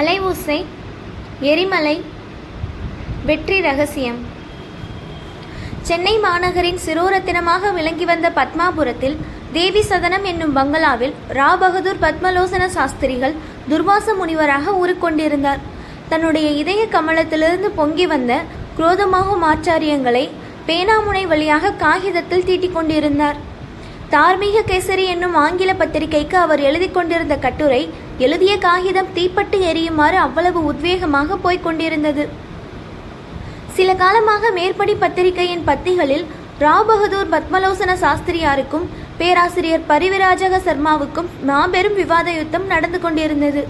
அலைவூசை எரிமலை வெற்றி ரகசியம். சென்னை மாநகரின் சிரோரத்தினமாக விளங்கி வந்த பத்மாபுரத்தில் தேவி சதனம் என்னும் பங்களாவில் ரா பகதூர் பத்மலோசன சாஸ்திரிகள் துர்வாச முனிவராக ஊறிக்கொண்டிருந்தார். தன்னுடைய இதய கமலத்திலிருந்து பொங்கி வந்த குரோதமாகும் ஆச்சாரியங்களை பேனாமுனை வழியாக காகிதத்தில் தீட்டிக் கொண்டிருந்தார். தார்மீக கேசரி என்னும் ஆங்கில பத்திரிகைக்கு அவர் எழுதி கொண்டிருந்த கட்டுரை எழுதிய காகிதம் தீப்பட்டு எரியுமாறு அவ்வளவு உத்வேகமாக போய்க் கொண்டிருந்தது. சில காலமாக மேற்படி பத்திரிகையின் பத்திகளில் ராவ் பகதூர் பத்மலோசன சாஸ்திரியாருக்கும் பேராசிரியர் பரிவிராஜக சர்மாவுக்கும் மாபெரும் விவாத யுத்தம் நடந்து கொண்டிருந்தது.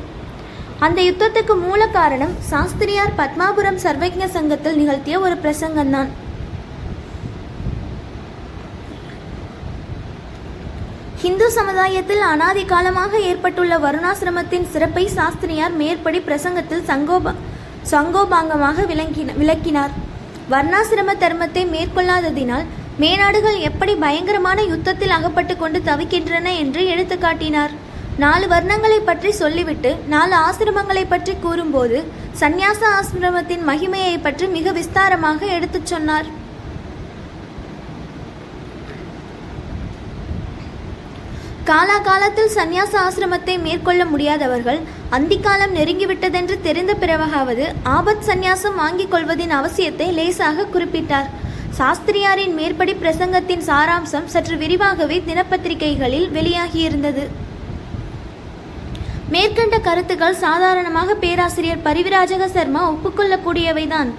அந்த யுத்தத்துக்கு மூல காரணம் சாஸ்திரியார் பத்மாபுரம் சர்வஜ்ஞ சங்கத்தில் நிகழ்த்திய ஒரு பிரசங்கம்தான். ஹிந்து சமுதாயத்தில் அனாதி காலமாக ஏற்பட்டுள்ள வருணாசிரமத்தின் சிறப்பை சாஸ்திரியார் மேற்படி பிரசங்கத்தில் சங்கோப சங்கோபாங்கமாக விளங்கின விளக்கினார். வர்ணாசிரம தர்மத்தை மேற்கொள்ளாததினால் மேநாடுகள் எப்படி பயங்கரமான யுத்தத்தில் அகப்பட்டு கொண்டு தவிக்கின்றன என்று எடுத்து காட்டினார் நாலு வர்ணங்களை பற்றி சொல்லிவிட்டு நாலு ஆசிரமங்களை பற்றி கூறும்போது சந்நியாச ஆசிரமத்தின் மகிமையை பற்றி மிக விஸ்தாரமாக எடுத்துச் சொன்னார். காலாகாலத்தில் சந்நியாச ஆசிரமத்தை மேற்கொள்ள முடியாதவர்கள் அந்திக்காலம் நெருங்கிவிட்டதென்று தெரிந்த பிறவகாவது ஆபத் சந்நியாசம் வாங்கிக் கொள்வதின் அவசியத்தை லேசாக குறிப்பிட்டார். சாஸ்திரியாரின் மேற்படி பிரசங்கத்தின் சாராம்சம் சற்று விரிவாகவே தினப்பத்திரிகைகளில் வெளியாகியிருந்தது. மேற்கண்ட கருத்துக்கள் சாதாரணமாக பேராசிரியர் பரிவிராஜக சர்மா ஒப்புக்கொள்ளக்கூடியவைதான்.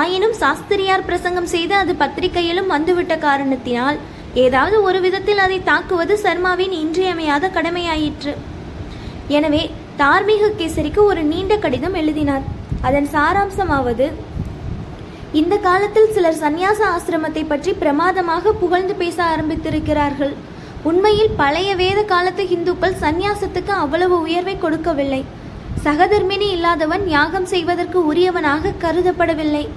ஆயினும் சாஸ்திரியார் பிரசங்கம் செய்து அது பத்திரிகையிலும் வந்துவிட்ட காரணத்தினால் ஏதாவது ஒரு விதத்தில் அதை தாக்குவது சர்மாவின் இன்றியமையாத கடமையாயிற்று. எனவே தார்மீக கேசரிக்கு ஒரு நீண்ட கடிதம் எழுதினார். அதன் சாராம்சமாவது இந்த காலத்தில் சிலர் சந்நியாச ஆசிரமத்தை பற்றி பிரமாதமாக புகழ்ந்து பேச ஆரம்பித்திருக்கிறார்கள். உண்மையில் பழைய வேத காலத்து இந்துக்கள் சந்நியாசத்துக்கு அவ்வளவு உயர்வை கொடுக்கவில்லை. சகதர்மினி இல்லாதவன் யாகம் செய்வதற்கு உரியவனாக கருதப்படவில்லை.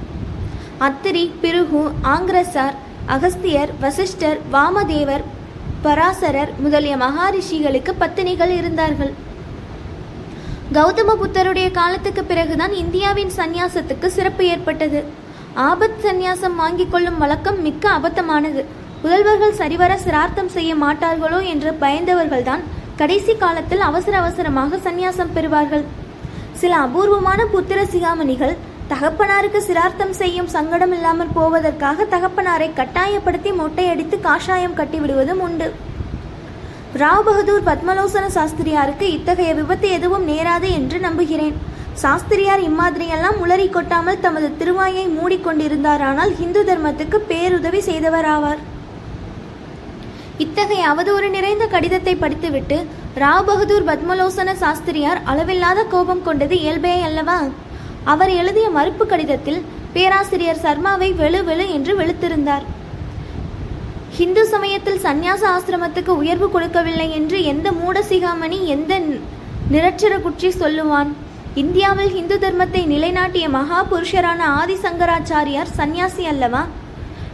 அத்திரி பிருகு ஆங்கிரசார் அகஸ்தியர் வசிஷ்டர் வாமதேவர் பராசரர் முதலிய மகாரிஷிகளுக்கு பத்தினிகள் இருந்தார்கள். கௌதம புத்தருடைய காலத்துக்கு பிறகுதான் இந்தியாவின் சந்நியாசத்துக்கு சிறப்பு ஏற்பட்டது. ஆபத் சந்நியாசம் வாங்கிக் கொள்ளும் வழக்கம் மிக்க அபத்தமானது. புதல்வர்கள் சரிவர சிரார்த்தம் செய்ய மாட்டார்களோ என்று பயந்தவர்கள்தான் கடைசி காலத்தில் அவசர அவசரமாக சந்நியாசம் பெறுவார்கள். சில அபூர்வமான புத்திர சிகாமணிகள் தகப்பனாருக்கு சிரார்த்தம் செய்யும் சங்கடம் இல்லாமல் போவதற்காக தகப்பனாரை கட்டாயப்படுத்தி மொட்டையடித்து காஷாயம் கட்டிவிடுவதும் உண்டு. ராவ் பகதூர் பத்மலோசன சாஸ்திரியாருக்கு இத்தகைய விபத்து எதுவும் நேராது என்று நம்புகிறேன். சாஸ்திரியார் இம்மாதிரியெல்லாம் உளறி கொட்டாமல் தமது திருவாயை மூடிக்கொண்டிருந்தாரானால் ஹிந்து தர்மத்துக்கு பேருதவி செய்தவராவார். இத்தகைய அவதூறு நிறைந்த கடிதத்தை படித்துவிட்டு ராவ் பகதூர் பத்மலோசன சாஸ்திரியார் அளவில்லாத கோபம் கொண்டது இயல்பே அல்லவா? அவர் எழுதிய மறுப்பு கடிதத்தில் பேராசிரியர் சர்மாவை வெளு வெளு என்று வெளுத்திருந்தார். ஹிந்து சமயத்தில் சந்நியாச ஆசிரமத்துக்கு உயர்வு கொடுக்கவில்லை என்று எந்த மூடசிகாமணி எந்த நிரட்சர குற்றி சொல்லுவான்? இந்தியாவில் ஹிந்து தர்மத்தை நிலைநாட்டிய மகா புருஷரான ஆதிசங்கராச்சாரியார் சந்நியாசி அல்லவா?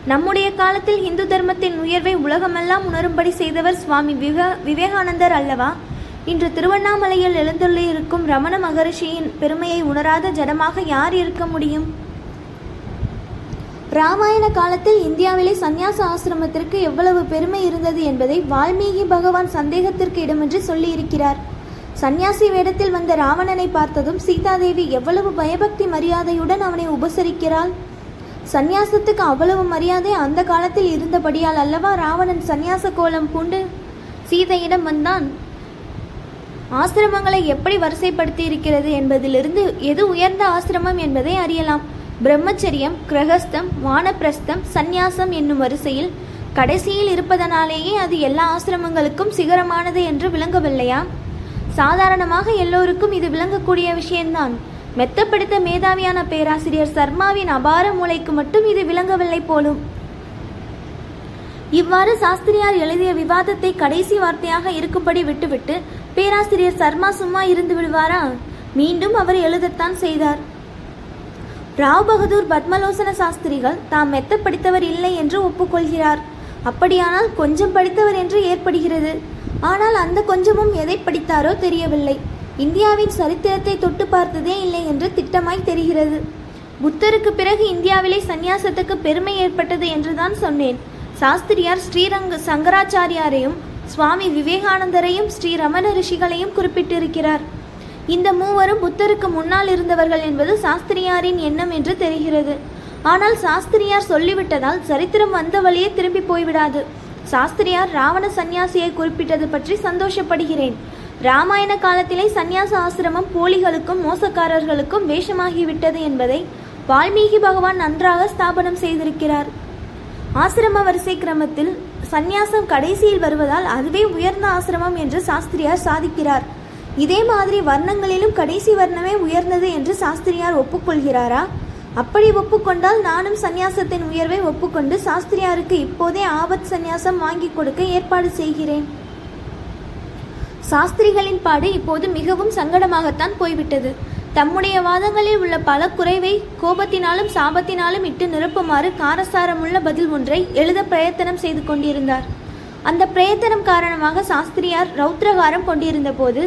நம்முடைய காலத்தில் ஹிந்து தர்மத்தின் உயர்வை உலகமெல்லாம் உணரும்படி செய்தவர் சுவாமி விவே விவேகானந்தர் அல்லவா? இன்று திருவண்ணாமலையில் எழுந்துள்ளிருக்கும் ரமண மகரிஷியின் பெருமையை உணராத ஜடமாக யார் இருக்க முடியும்? ராமாயண காலத்தில் இந்தியாவிலே சந்நியாச ஆசிரமத்திற்கு எவ்வளவு பெருமை இருந்தது என்பதை வால்மீகி பகவான் சந்தேகத்திற்கு இடமின்றி சொல்லியிருக்கிறார். சந்நியாசி வேடத்தில் வந்த ராவணனை பார்த்ததும் சீதாதேவி எவ்வளவு பயபக்தி மரியாதையுடன் அவனை உபசரிக்கிறாள்? சந்நியாசத்துக்கு அவ்வளவு மரியாதை அந்த காலத்தில் இருந்தபடியால் அல்லவா ராவணன் சந்நியாச கோலம் பூண்டு? சீதையிடம் வந்தான் ஆசிரமங்களை எப்படி வரிசைப்படுத்தி இருக்கிறது என்பதிலிருந்து எது உயர்ந்த ஆசிரமம் என்பதை அறியலாம். பிரம்மச்சரியம் கிரகஸ்தம் வானப்பிரஸ்தம் சந்நியாசம் என்னும் வரிசையில் கடைசியில் இருப்பதனாலேயே அது எல்லா ஆசிரமங்களுக்கும் சிகரமானது என்று விளங்கவில்லையா? சாதாரணமாக எல்லோருக்கும் இது விளங்கக்கூடிய விஷயம்தான். மெத்தப்படுத்த மேதாவியான பேராசிரியர் சர்மாவின் அபார மூளைக்கு மட்டும் இது விளங்கவில்லை போலும். இவ்வாறு சாஸ்திரியார் எழுதிய விவாதத்தை கடைசி வார்த்தையாக இருக்கும்படி விட்டுவிட்டு பேராசிரியர் சர்மா சும்மா இருந்து விடுவாரா? மீண்டும் அவர் எழுதத்தான் செய்தார். ராவ் பகதூர் பத்மலோசன சாஸ்திரிகள் தாம் மெத்த படித்தவர் இல்லை என்று ஒப்புக்கொள்கிறார். அப்படியானால் கொஞ்சம் படித்தவர் என்று ஏற்படுகிறது. ஆனால் அந்த கொஞ்சமும் எதை படித்தாரோ தெரியவில்லை. இந்தியாவின் சரித்திரத்தை தொட்டு பார்த்ததே இல்லை என்று திட்டமாய் தெரிகிறது. புத்தருக்கு பிறகு இந்தியாவிலே சந்நியாசத்துக்கு பெருமை ஏற்பட்டது என்றுதான் சொன்னேன். சாஸ்திரியார் ஸ்ரீரங்க சங்கராச்சாரியாரையும் சுவாமி விவேகானந்தரையும் ஸ்ரீ ரமண ரிஷிகளையும் குறிப்பிட்டிருக்கிறார். இந்த மூவரும் புத்தருக்கு முன்னால் இருந்தவர்கள் என்பது சாஸ்திரியாரின் எண்ணம் என்று தெரிகிறது. ஆனால் சாஸ்திரியார் சொல்லிவிட்டதால் சரித்திரம் வந்த வழியே திரும்பி போய்விடாது. சாஸ்திரியார் ராவண சந்நியாசியை குறிப்பிட்டது பற்றி சந்தோஷப்படுகிறேன். ராமாயண காலத்திலே சந்நியாச ஆசிரமம் போலிகளுக்கும் மோசக்காரர்களுக்கும் வேஷமாகிவிட்டது என்பதை வால்மீகி பகவான் நன்றாக ஸ்தாபனம் செய்திருக்கிறார். ஆசிரம வரிசை கிரமத்தில் சந்நியாசம் கடைசியில் வருவதால் அதுவே உயர்ந்த ஆசிரமம் என்று சாஸ்திரியார் சாதிக்கிறார். இதே மாதிரி வர்ணங்களிலும் கடைசி வர்ணமே உயர்ந்தது என்று சாஸ்திரியார் ஒப்புக்கொள்கிறாரா? அப்படி ஒப்புக்கொண்டால் நானும் சந்நியாசத்தின் உயர்வை ஒப்புக்கொண்டு சாஸ்திரியாருக்கு இப்போதே ஆபத் சந்நியாசம் வாங்கி கொடுக்க ஏற்பாடு செய்கிறேன். சாஸ்திரிகளின் பாடு இப்போது மிகவும் சங்கடமாகத்தான் போய்விட்டது. தம்முடைய வாதங்களில் உள்ள பல குறைவை கோபத்தினாலும் சாபத்தினாலும் இட்டு நிரப்புமாறு காரசாரமுள்ள பதில் ஒன்றை எழுத பிரயத்தனம் செய்து கொண்டிருந்தார். அந்த பிரயத்தனம் காரணமாக சாஸ்திரியார் ரௌத்ரகாரம் கொண்டிருந்த போது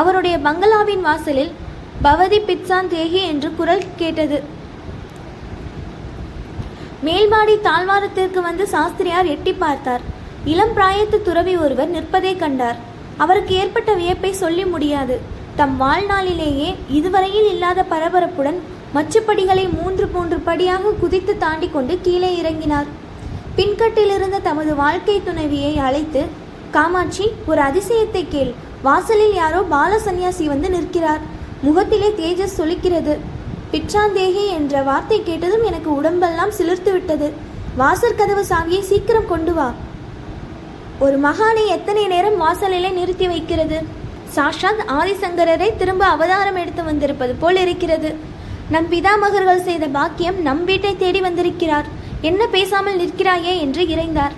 அவருடைய பங்களாவின் வாசலில் பவதி பிட்சான் தேகி என்று குரல் கேட்டது. மேல்மாடி தாழ்வாரத்திற்கு வந்து சாஸ்திரியார் எட்டி பார்த்தார். இளம் பிராயத்து துறவி ஒருவர் நிற்பதை கண்டார். அவருக்கு ஏற்பட்ட வியப்பை சொல்லி முடியாது. தம் வாழ்நாளிலேயே இதுவரையில் இல்லாத பரபரப்புடன் மச்சுப்படிகளை மூன்று மூன்று படியாக குதித்து தாண்டி கொண்டு கீழே இறங்கினார். பின்கட்டிலிருந்த தமது வாழ்க்கை துணைவியை அழைத்து காமாட்சி ஒரு அதிசயத்தை கேள். வாசலில் யாரோ பால சந்நியாசி வந்து நிற்கிறார். முகத்திலே தேஜஸ் சொலிக்கிறது. பிச்சாந்தேகி என்ற வார்த்தை கேட்டதும் எனக்கு உடம்பெல்லாம் சிலிர்த்து விட்டது வாசற் கதவு சாவியை சீக்கிரம் கொண்டு வா. ஒரு மகானை எத்தனை நேரம் வாசலிலே நிறுத்தி வைக்கிறது? சாஷாத் ஆதிசங்கரரை திரும்ப அவதாரம் எடுத்து வந்திருப்பது போல் இருக்கிறது. நம் பிதாமகர்கள் செய்த பாக்கியம் நம் வீட்டை தேடி வந்திருக்கிறார். என்ன பேசாமல் நிற்கிறாயே என்று இறைந்தார்.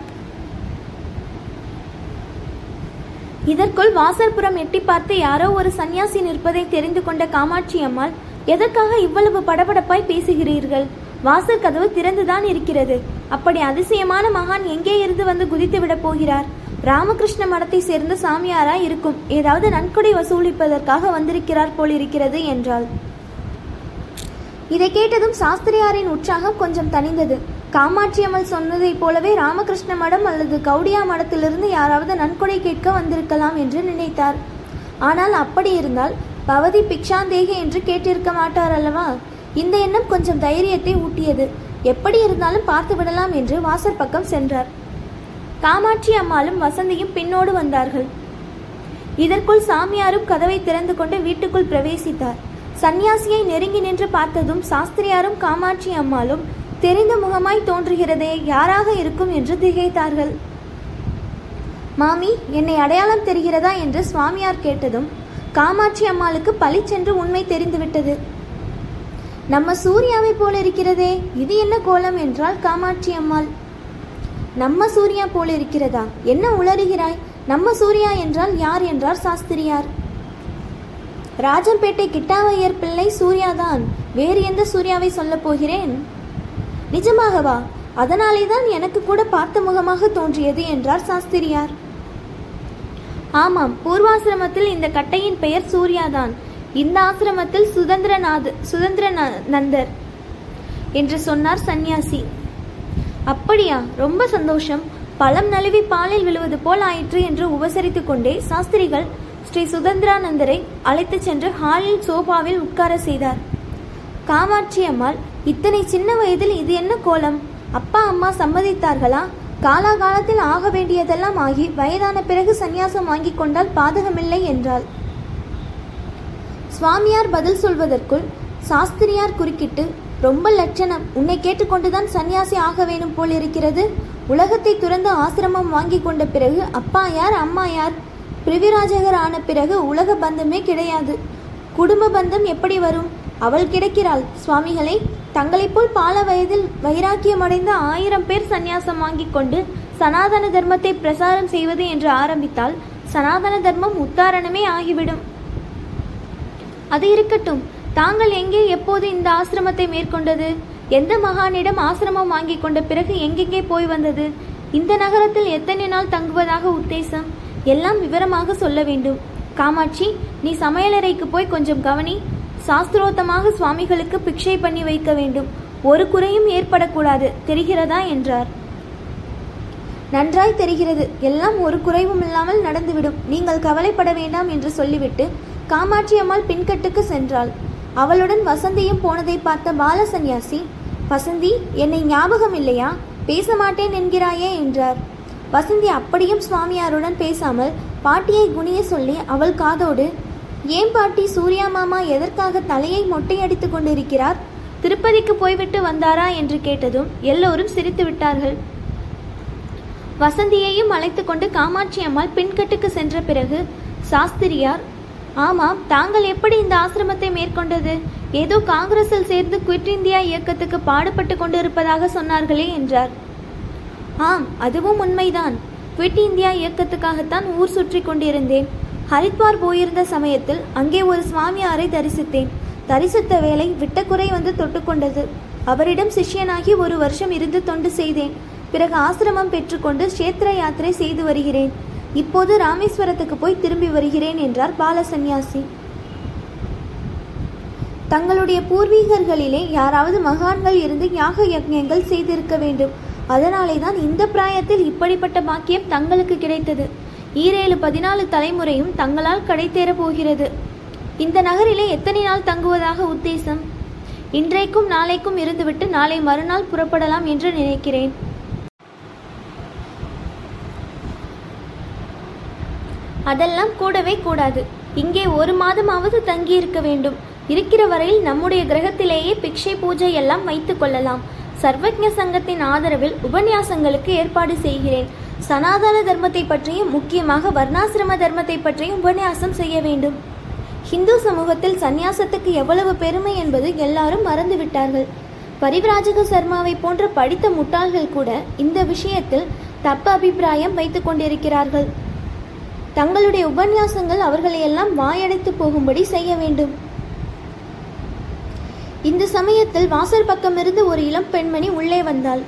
இதற்குள் வாசற்புறம் எட்டி பார்த்து யாரோ ஒரு சன்னியாசி நிற்பதை தெரிந்து கொண்ட காமாட்சி அம்மாள் எதற்காக இவ்வளவு படபடப்பாய் பேசுகிறீர்கள்? வாசல் கதவு திறந்துதான் இருக்கிறது. அப்படி அதிசயமான மகான் எங்கே இருந்து வந்து குதித்து விட போகிறார்? ராமகிருஷ்ண மடத்தை சேர்ந்த சாமியாரா இருக்கும். ஏதாவது நன்கொடை வசூலிப்பதற்காக வந்திருக்கிறார் போலிருக்கிறது என்றாள். இதை கேட்டதும் சாஸ்திரியாரின் உற்சாகம் கொஞ்சம் தணிந்தது. காமாட்சி அம்மல் சொன்னதைப் போலவே ராமகிருஷ்ண மடம் அல்லது கவுடியா மடத்திலிருந்து யாராவது நன்கொடை கேட்க வந்திருக்கலாம் என்று நினைத்தார். ஆனால் அப்படி இருந்தால் பவதி பிக்ஷாந்தேகி என்று கேட்டிருக்க மாட்டார் அல்லவா? இந்த எண்ணம் கொஞ்சம் தைரியத்தை ஊட்டியது. எப்படி இருந்தாலும் பார்த்து விடலாம் என்று வாசற் பக்கம் சென்றார். காமாட்சி அம்மாளும் வசந்தியும் பின்னோடு வந்தார்கள். இதற்குள் சாமியாரும் கதவை திறந்து கொண்டு வீட்டுக்குள் பிரவேசித்தார். சந்நியாசியை நெருங்கி நின்று பார்த்ததும் சாஸ்திரியாரும் காமாட்சி அம்மாளும் தெரிந்த முகமாய் தோன்றுகிறதே யாராக இருக்கும் என்று திகைத்தார்கள். மாமி என்னை அடையாளம் தெரிகிறதா? என்று சுவாமியார் கேட்டதும் காமாட்சி அம்மாளுக்கு பளிச்சென்று உண்மை தெரிந்துவிட்டது. நம்ம சூர்யாவை போல இருக்கிறதே இது என்ன கோலம்? என்றால் காமாட்சி அம்மாள். நம்ம சூர்யா போல இருக்கிறதா? என்ன உளறுகிறாய்? நம்ம சூர்யா என்றால் யார் என்றார் சாஸ்திரியார். ராஜம்பேட்டை கிட்டாவையர் பிள்ளை சூர்யாதான். வேறு எந்த சூர்யாவை சொல்லப் போகிறேன்? நிஜமாகவா? அதனாலே தான் எனக்கு கூட பார்த்த முகமாக தோன்றியது என்றார் சாஸ்திரியார். ஆமாம் பூர்வாசிரமத்தில் இந்த கட்டையின் பெயர் சூர்யாதான். இந்த ஆசிரமத்தில் சுதந்திரநாத் சுதந்திர நந்தர் என்று சொன்னார் சந்நியாசி. அப்படியா? ரொம்ப சந்தோஷம். பழம் நழுவி பாலில் விழுவது போல் ஆயிற்று என்று உபசரித்து கொண்டே சாஸ்திரிகள் ஸ்ரீ சுதந்திரானந்தரை அழைத்துச் சென்று ஹாலில் சோபாவில் உட்கார செய்தார். காமாட்சி அம்மாள் இத்தனை சின்ன வயதில் இது என்ன கோலம்? அப்பா அம்மா சம்மதித்தார்களா? காலாகாலத்தில் ஆக வேண்டியதெல்லாம் ஆகி வயதான பிறகு சந்நியாசம் வாங்கிக் கொண்டால் பாதகமில்லை என்றாள். சுவாமியார் பதில் சொல்வதற்குள் சாஸ்திரியார் குறுக்கிட்டு ரொம்ப லட்சணம். உன்னை கேட்டுக்கொண்டுதான் சன்னியாசி ஆக வேணும் போல் இருக்கிறது உலகத்தை துறந்து ஆசிரமம் வாங்கி கொண்ட பிறகு அப்பா யார் அம்மா யார்? பிரிவிராஜகர் ஆன பிறகு உலக பந்தமே கிடையாது. குடும்ப பந்தம் எப்படி வரும்? அவள் கிடைக்கிறாள். சுவாமிகளே தங்களைப் போல் பால வயதில் வைராக்கியமடைந்த ஆயிரம் பேர் சந்நியாசம் வாங்கிக் கொண்டு சனாதன தர்மத்தை பிரசாரம் செய்வது என்று ஆரம்பித்தால் சனாதன தர்மம் உத்தாரணமே ஆகிவிடும். அது இருக்கட்டும். தாங்கள் எங்கே எப்போது இந்த ஆசிரமத்தை மேற்கொண்டது? எந்த மகானிடம் ஆசிரமம் வாங்கி கொண்ட பிறகு எங்கெங்கே போய் வந்தது? இந்த நகரத்தில் எத்தனை நாள் தங்குவதாக உத்தேசம்? எல்லாம் விவரமாக சொல்ல வேண்டும். காமாட்சி நீ சமையலறைக்கு போய் கொஞ்சம் கவனி. சாஸ்திரோத்தமாக சுவாமிகளுக்கு பிக்ஷை பண்ணி வைக்க வேண்டும். ஒரு குறையும் ஏற்படக்கூடாது. தெரிகிறதா? என்றார். நன்றாய் தெரிகிறது. எல்லாம் ஒரு குறைவும் இல்லாமல் நடந்துவிடும். நீங்கள் கவலைப்பட வேண்டாம் என்று சொல்லிவிட்டு காமாட்சி அம்மாள் பின்கட்டுக்கு சென்றாள். அவளுடன் வசந்தியும் போனதை பார்த்த பாலசன்யாசி வசந்தி என்னை ஞாபகம் இல்லையா? பேச மாட்டேன் என்கிறாயே என்றார். வசந்தி அப்படியும் சுவாமியாருடன் பேசாமல் பாட்டியை குனிய சொல்லி அவள் காதோடு ஏன் பாட்டி சூர்யா மாமா எதற்காக தலையை மொட்டையடித்துக் கொண்டிருக்கிறார்? திருப்பதிக்கு போய்விட்டு வந்தாரா? என்று கேட்டதும் எல்லோரும் சிரித்து விட்டார்கள். வசந்தியையும் அழைத்து கொண்டு காமாட்சி அம்மாள் பின்கட்டுக்கு சென்ற பிறகு சாஸ்திரியார் ஆமாம் தாங்கள் எப்படி இந்த ஆசிரமத்தை மேற்கொண்டது? ஏதோ காங்கிரஸில் சேர்ந்து குவிட் இந்தியா இயக்கத்துக்கு பாடுபட்டு கொண்டிருப்பதாக சொன்னார்களே என்றார். ஆம் அதுவும் உண்மைதான். குவிட் இந்தியா இயக்கத்துக்காகத்தான் ஊர் சுற்றி கொண்டிருந்தேன். ஹரித்வார் போயிருந்த சமயத்தில் அங்கே ஒரு சுவாமியாரை தரிசித்தேன். தரிசித்த வேளை விட்டக்குறை வந்து தொட்டுக்கொண்டது அவரிடம் சிஷ்யனாகி ஒரு வருஷம் இருந்து தொண்டு செய்தேன். பிறகு ஆசிரமம் பெற்றுக்கொண்டு கஷேத்திர யாத்திரை செய்து வருகிறேன். இப்போது ராமேஸ்வரத்துக்கு போய் திரும்பி வருகிறேன் என்றார் பாலசன்யாசி தங்களுடைய பூர்வீகர்களிலே யாராவது மகான்கள் இருந்து யாக யஜ்யங்கள் செய்திருக்க வேண்டும். அதனாலே தான் இந்த பிராயத்தில் இப்படிப்பட்ட பாக்கியம் தங்களுக்கு கிடைத்தது. ஈரேழு பதினாலு தலைமுறையும் தங்களால் கடைத்தேற போகிறது. இந்த நகரிலே எத்தனை நாள் தங்குவதாக உத்தேசம்? இன்றைக்கும் நாளைக்கும் இருந்துவிட்டு நாளை மறுநாள் புறப்படலாம் என்று நினைக்கிறேன். அதெல்லாம் கூடவே கூடாது. இங்கே ஒரு மாதமாவது தங்கியிருக்க வேண்டும். இருக்கிற வரையில் நம்முடைய கிரகத்திலேயே பிக்ஷை பூஜை எல்லாம் வைத்துக் கொள்ளலாம். சர்வஜ்ஞ சங்கத்தின் ஆதரவில் உபன்யாசங்களுக்கு ஏற்பாடு செய்கிறேன். சனாதன தர்மத்தை பற்றியும் முக்கியமாக வர்ணாசிரம தர்மத்தை பற்றியும் உபன்யாசம் செய்ய வேண்டும். ஹிந்து சமூகத்தில் சந்நியாசத்துக்கு எவ்வளவு பெருமை என்பது எல்லாரும் மறந்துவிட்டார்கள் பரிவிராஜக சர்மாவை போன்ற படித்த முட்டாள்கள் கூட இந்த விஷயத்தில் தப்ப அபிப்பிராயம் வைத்துக் கொண்டிருக்கிறார்கள். தங்களுடைய உபன்யாசங்கள் அவர்களையெல்லாம் வாயடைத்து போகும்படி செய்ய வேண்டும். இந்த சமயத்தில் வாசல் பக்கமிருந்து ஒரு இளம் பெண்மணி உள்ளே வந்தாள்.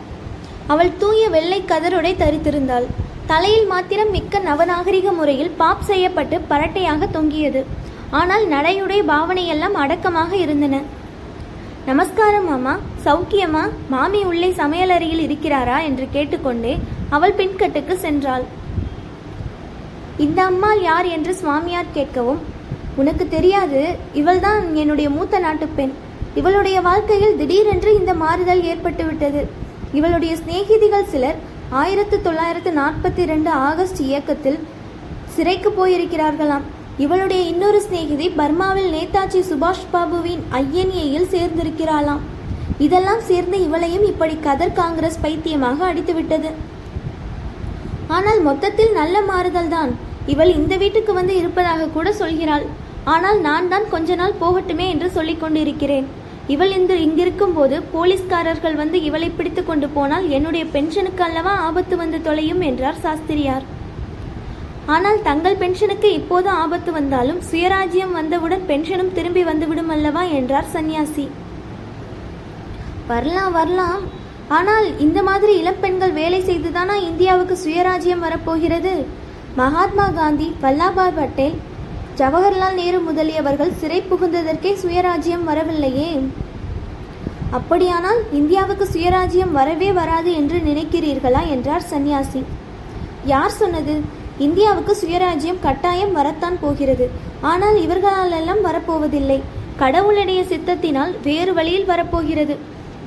அவள் தூய வெள்ளை கதருடை தரித்திருந்தாள். தலையில் மாத்திரம் மிக்க நவநாகரிக முறையில் பாப் செய்யப்பட்டு பரட்டையாக தொங்கியது. ஆனால் நடையுடை பாவனையெல்லாம் அடக்கமாக இருந்தன. நமஸ்காரம் மாமா. சௌக்கியமா? மாமி உள்ளே சமையலறையில் இருக்கிறாரா? என்று கேட்டுக்கொண்டே அவள் பின்கட்டுக்கு சென்றாள். இந்த அம்மாள் யார் என்று சுவாமியார் கேட்கவும் உனக்கு தெரியாது இவள்தான் என்னுடைய மூத்த நாட்டு பெண். இவளுடைய வாழ்க்கையில் திடீரென்று இந்த மாறுதல் ஏற்பட்டுவிட்டது. இவளுடைய சிநேகிதிகள் சிலர் ஆயிரத்து தொள்ளாயிரத்து நாற்பத்தி ரெண்டு ஆகஸ்ட் இயக்கத்தில் சிறைக்கு போயிருக்கிறார்களாம். இவளுடைய இன்னொரு சிநேகிதி பர்மாவில் நேதாஜி சுபாஷ் பாபுவின் ஐஎன்ஏயில் சேர்ந்திருக்கிறாளாம். இதெல்லாம் சேர்ந்து இவளையும் இப்படி கதர் காங்கிரஸ் பைத்தியமாக அடித்துவிட்டது. ஆனால் மொத்தத்தில் நல்ல மாறுதல் தான் இவள் இந்த வீட்டுக்கு வந்து இருப்பதாக கூட சொல்கிறாள். ஆனால் நான் தான் கொஞ்ச நாள் போகட்டுமே என்று சொல்லிக் கொண்டிருக்கிறேன். இவள் இந்த இங்கிருக்கும் போது போலீஸ்காரர்கள் வந்து இவளை பிடித்து கொண்டு போனால் என்னுடைய பென்ஷனுக்கு அல்லவா ஆபத்து வந்து தொலையும்? என்றார் சாஸ்திரியார். ஆனால் தங்கள் பென்ஷனுக்கு இப்போது ஆபத்து வந்தாலும் சுயராஜ்யம் வந்தவுடன் பென்ஷனும் திரும்பி வந்துவிடும் அல்லவா? என்றார் சன்னியாசி வரலாம் வரலாம். ஆனால் இந்த மாதிரி இளம்பெண்கள் வேலை செய்துதானா இந்தியாவுக்கு சுயராஜ்யம் வரப்போகிறது? மகாத்மா காந்தி வல்லாபாய் பட்டேல் ஜவஹர்லால் நேரு முதலியவர்கள் சிறை புகுந்ததற்கே சுயராஜ்யம் வரவில்லையே? அப்படியானால் இந்தியாவுக்கு சுயராஜ்யம் வரவே வராது என்று நினைக்கிறீர்களா என்றார் சந்நியாசி. யார் சொன்னது? இந்தியாவுக்கு சுயராஜ்யம் கட்டாயம் வரத்தான் போகிறது. ஆனால் இவர்களாலெல்லாம் வரப்போவதில்லை. கடவுளுடைய சித்தத்தினால் வேறு வழியில் வரப்போகிறது.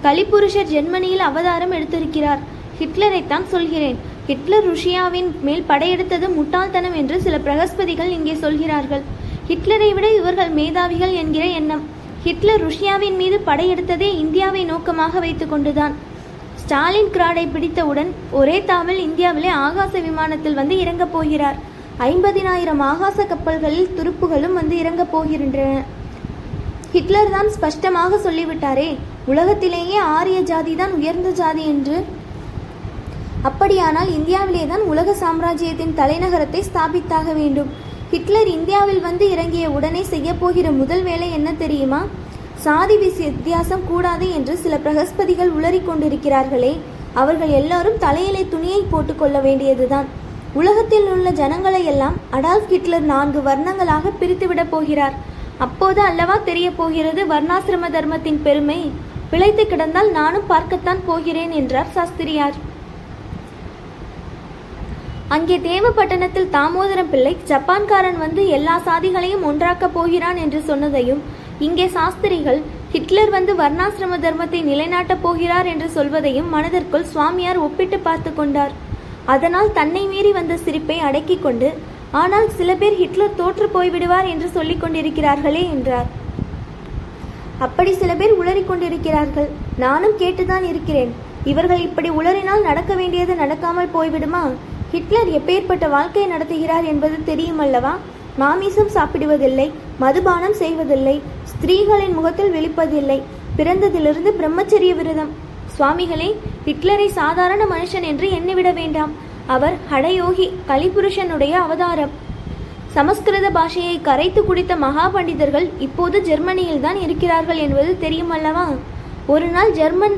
கலிபுருஷர் ஜெர்மனியில் அவதாரம் எடுத்திருக்கிறார். ஹிட்லரைத்தான் சொல்கிறேன். ஹிட்லர் ருஷியாவின் மேல் படையெடுத்தது முட்டாள்தனம் என்று சில பிரகஸ்பதிகள் இங்கே சொல்கிறார்கள். ஹிட்லரை விட இவர்கள் மேதாவிகள் என்கிற எண்ணம். ஹிட்லர் ருஷ்யாவின் மீது படையெடுத்ததே இந்தியாவை நோக்கமாக வைத்துக் கொண்டுதான். ஸ்டாலின் கிராடை பிடித்தவுடன் ஒரே தாவில் இந்தியாவிலே ஆகாச விமானத்தில் வந்து இறங்கப் போகிறார். ஐம்பதினாயிரம் ஆகாச கப்பல்களில் துருப்புகளும் வந்து இறங்கப் போகின்றன. ஹிட்லர் தான் ஸ்பஷ்டமாக சொல்லிவிட்டாரே உலகத்திலேயே ஆரிய ஜாதி தான் உயர்ந்த ஜாதி என்று. அப்படியானால் இந்தியாவிலே தான் உலக சாம்ராஜ்யத்தின் தலைநகரத்தை ஸ்தாபித்தாக வேண்டும். ஹிட்லர் இந்தியாவில் வந்து இறங்கிய உடனே செய்யப்போகிற முதல் வேலை என்ன தெரியுமா? சாதி வித்தியாசம் கூடாது என்று சில பிரகஸ்பதிகள் உளறி கொண்டிருக்கிறார்களே அவர்கள் எல்லாரும் தலையிலே துணியை போட்டுக்கொள்ள வேண்டியதுதான். உலகத்தில் உள்ள ஜனங்களை எல்லாம் அடால்ஃப் ஹிட்லர் நான்கு வர்ணங்களாக பிரித்துவிடப் போகிறார். அப்போது அல்லவா தெரிய போகிறது வர்ணாசிரம தர்மத்தின் பெருமை? பிழைத்து கிடந்தால் நானும் பார்க்கத்தான் போகிறேன் என்றார் சாஸ்திரியார். அங்கே தேவப்பட்டணத்தில் தாமோதரம் பிள்ளை ஜப்பான்காரன் வந்து எல்லா சாதிகளையும் ஒன்றாக்கப் போகிறான் என்று சொன்னதையும் இங்கே சாஸ்திரிகள் ஹிட்லர் வந்து வர்ணாசிரம தர்மத்தை நிலைநாட்டப் போகிறார் என்று சொல்வதையும் மனதிற்குள் சுவாமியார் ஒப்பிட்டு பார்த்து கொண்டார். அதனால் தன்னை மீறி வந்த சிரிப்பை அடக்கிக் கொண்டு ஆனால் சில பேர் ஹிட்லர் தோற்று போய்விடுவார் என்று சொல்லிக் கொண்டிருக்கிறார்களே என்றார். அப்படி சில பேர் உளறிக் கொண்டிருக்கிறார்கள். நானும் கேட்டுதான் இருக்கிறேன். இவர்கள் இப்படி உளறினால் நடக்க வேண்டியது நடக்காமல் போய்விடுமா? ஹிட்லர் எப்பேற்பட்ட வாழ்க்கை நடத்துகிறார் என்பது தெரியுமல்லவா? மாமிசம் சாப்பிடுவதில்லை மதுபானம் செய்வதில்லை ஸ்திரீகளின் முகத்தில் விழிப்பதில்லை பிறந்ததிலிருந்து பிரம்மச்சரிய விரதம். சுவாமிகளே ஹிட்லரை சாதாரண மனுஷன் என்று எண்ணிவிட வேண்டாம். அவர் ஹடயோகி கலிபுருஷனுடைய அவதாரம். சமஸ்கிருத பாஷையை கரைத்து குடித்த மகா பண்டிதர்கள் இப்போது ஜெர்மனியில் தான் இருக்கிறார்கள் என்பது தெரியுமல்லவா? ஒரு நாள் ஜெர்மன்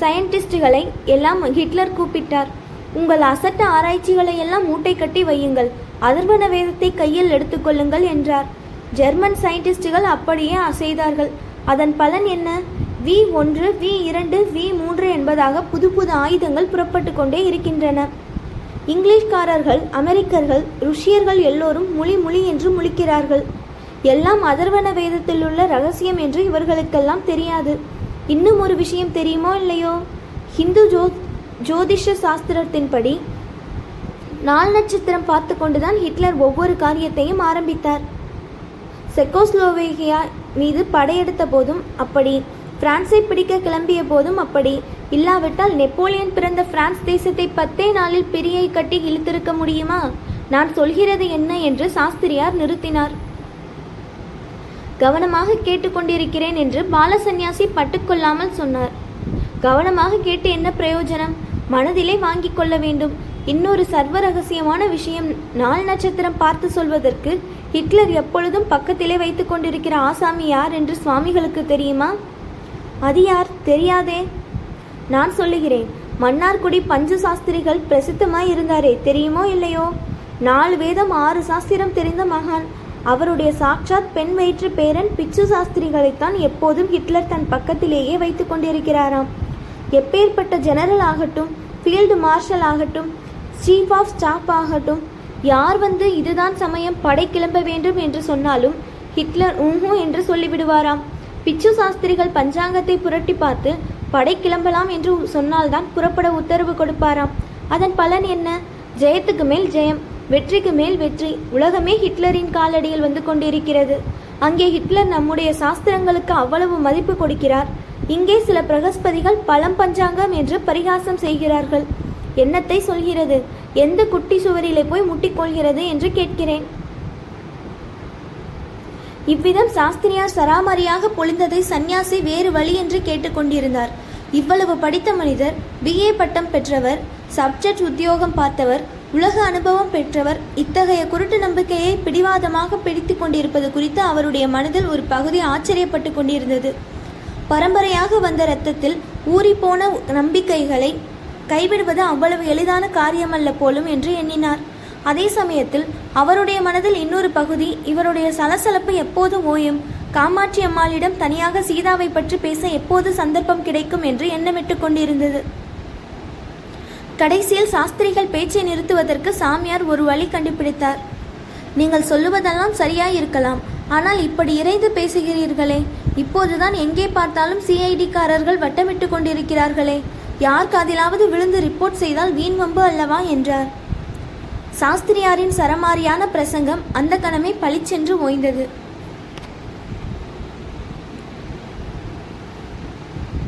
சயின்டிஸ்டுகளை எல்லாம் ஹிட்லர் கூப்பிட்டார். உங்கள் அசட்ட ஆராய்ச்சிகளை எல்லாம் மூட்டை கட்டி வையுங்கள். அதர்வன வேதத்தை கையில் எடுத்துக்கொள்ளுங்கள் என்றார். ஜெர்மன் சயின்டிஸ்டுகள் அப்படியே அசைதார்கள். அதன் பலன் என்ன? வி ஒன்று வி இரண்டு வி மூன்று என்பதாக புது புது ஆயுதங்கள் புறப்பட்டு கொண்டே இருக்கின்றன. இங்கிலீஷ்காரர்கள் அமெரிக்கர்கள் ருஷியர்கள் எல்லோரும் மொழி மொழி என்று முழிக்கிறார்கள். எல்லாம் அதர்வன வேதத்தில் உள்ள ரகசியம் என்று இவர்களுக்கெல்லாம் தெரியாது. இன்னும் ஒரு விஷயம் தெரியுமோ இல்லையோ? ஹிந்து ஜோ ஜோதிஷ சாஸ்திரத்தின்படி நாள் நட்சத்திரம் பார்த்து கொண்டுதான் ஹிட்லர் ஒவ்வொரு காரியத்தையும் ஆரம்பித்தார். செக்கோஸ்லோவேகியா மீது படையெடுத்த போதும் அப்படி பிரான்ஸை பிடிக்க கிளம்பிய போதும் அப்படி இல்லாவிட்டால் நெப்போலியன் பிறந்த பிரான்ஸ் தேசத்தை பத்தே நாளில் பிரியை கட்டி இழுத்திருக்க முடியுமா? நான் சொல்கிறது என்ன என்று சாஸ்திரியார் நிறுத்தினார். கவனமாக கேட்டுக்கொண்டிருக்கிறேன் என்று பாலசன்யாசி பட்டுக்கொள்ளாமல் சொன்னார். கவனமாக கேட்டு என்ன பிரயோஜனம்? மனதிலே வாங்கிக் கொள்ள வேண்டும். இன்னொரு சர்வ ரகசியமான விஷயம் நாள் நட்சத்திரம் பார்த்து சொல்வதற்கு ஹிட்லர் எப்பொழுதும் பக்கத்திலே வைத்து கொண்டிருக்கிற ஆசாமி யார் என்று சுவாமிகளுக்கு தெரியுமா? அது யார்? தெரியாதே. நான் சொல்லுகிறேன் மன்னார்குடி பஞ்சு சாஸ்திரிகள் பிரசித்தமாய் இருந்தாரே தெரியுமோ இல்லையோ? நாலு வேதம் ஆறு சாஸ்திரம் தெரிந்த மகான். அவருடைய சாட்சாத் பெண் வயிற்று பேரன் பிச்சு சாஸ்திரிகளைத்தான் எப்போதும் ஹிட்லர் தன் பக்கத்திலேயே வைத்துக் கொண்டிருக்கிறாராம். எப்பேற்பட்ட ஜெனரல் ஆகட்டும் ஃபீல்டு மார்ஷல் ஆகட்டும் சீஃப் ஆஃப் ஸ்டாஃப் ஆகட்டும் யார் வந்து இதுதான் சமயம் படை கிளம்ப வேண்டும் என்று சொன்னாலும் ஹிட்லர் ஊஹூ என்று சொல்லிவிடுவாராம். பிச்சு சாஸ்திரிகள் பஞ்சாங்கத்தை புரட்டி பார்த்து படை கிளம்பலாம் என்று சொன்னால்தான் புறப்பட உத்தரவு கொடுப்பாராம். அதன் பலன் என்ன? ஜெயத்துக்கு மேல் ஜெயம் வெற்றிக்கு மேல் வெற்றி. உலகமே ஹிட்லரின் காலடியில் வந்து கொண்டிருக்கிறது. அங்கே ஹிட்லர் நம்முடைய சாஸ்திரங்களுக்கு அவ்வளவு மதிப்பு கொடுக்கிறார். இங்கே சில பிரகஸ்பதிகள் பழம் பஞ்சாங்கம் என்று பரிகாசம் செய்கிறார்கள். என்னத்தை சொல்கிறது? எந்த குட்டி சுவரிலே போய் முட்டிக்கொள்கிறது என்று கேட்கிறேன். இவ்விதம் சாஸ்திரியார் சராமரியாக பொழிந்ததை சந்நியாசி வேறு வழி என்று கேட்டுக்கொண்டிருந்தார் இவ்வளவு படித்த மனிதர் பிஏ பட்டம் பெற்றவர் சப்ஜெக்ட் உத்தியோகம் பார்த்தவர் உலக அனுபவம் பெற்றவர் இத்தகைய குருட்டு நம்பிக்கையை பிடிவாதமாக பிடித்து கொண்டிருப்பது குறித்து அவருடைய மனதில் ஒரு பகுதி ஆச்சரியப்பட்டு கொண்டிருந்தது. பரம்பரையாக வந்த இரத்தத்தில் ஊறிப்போன நம்பிக்கைகளை கைவிடுவது அவ்வளவு எளிதான காரியமல்ல போலும் என்று எண்ணினார். அதே சமயத்தில் அவருடைய மனதில் இன்னொரு பகுதி இவருடைய சலசலப்பு எப்போது ஓயும்? காமாட்சி அம்மாளிடம் தனியாக சீதாவை பற்றி பேச எப்போது சந்தர்ப்பம் கிடைக்கும் என்று எண்ணமிட்டு கொண்டிருந்தது. கடைசியில் சாஸ்திரிகள் பேச்சை நிறுத்துவதற்கு சாமியார் ஒரு வழி கண்டுபிடித்தார். நீங்கள் சொல்லுவதெல்லாம் சரியாயிருக்கலாம். ஆனால் இப்படி இறைந்து பேசுகிறீர்களே இப்போதுதான் எங்கே பார்த்தாலும் சிஐடிக்காரர்கள் வட்டமிட்டு கொண்டிருக்கிறார்களே. யார் காதிலாவது விழுந்து ரிப்போர்ட் செய்தால் வீண் வம்பு அல்லவா? என்றார். சாஸ்திரியாரின் சரமாரியான பிரசங்கம் அந்த கணமே பளிச்சென்று ஓய்ந்தது.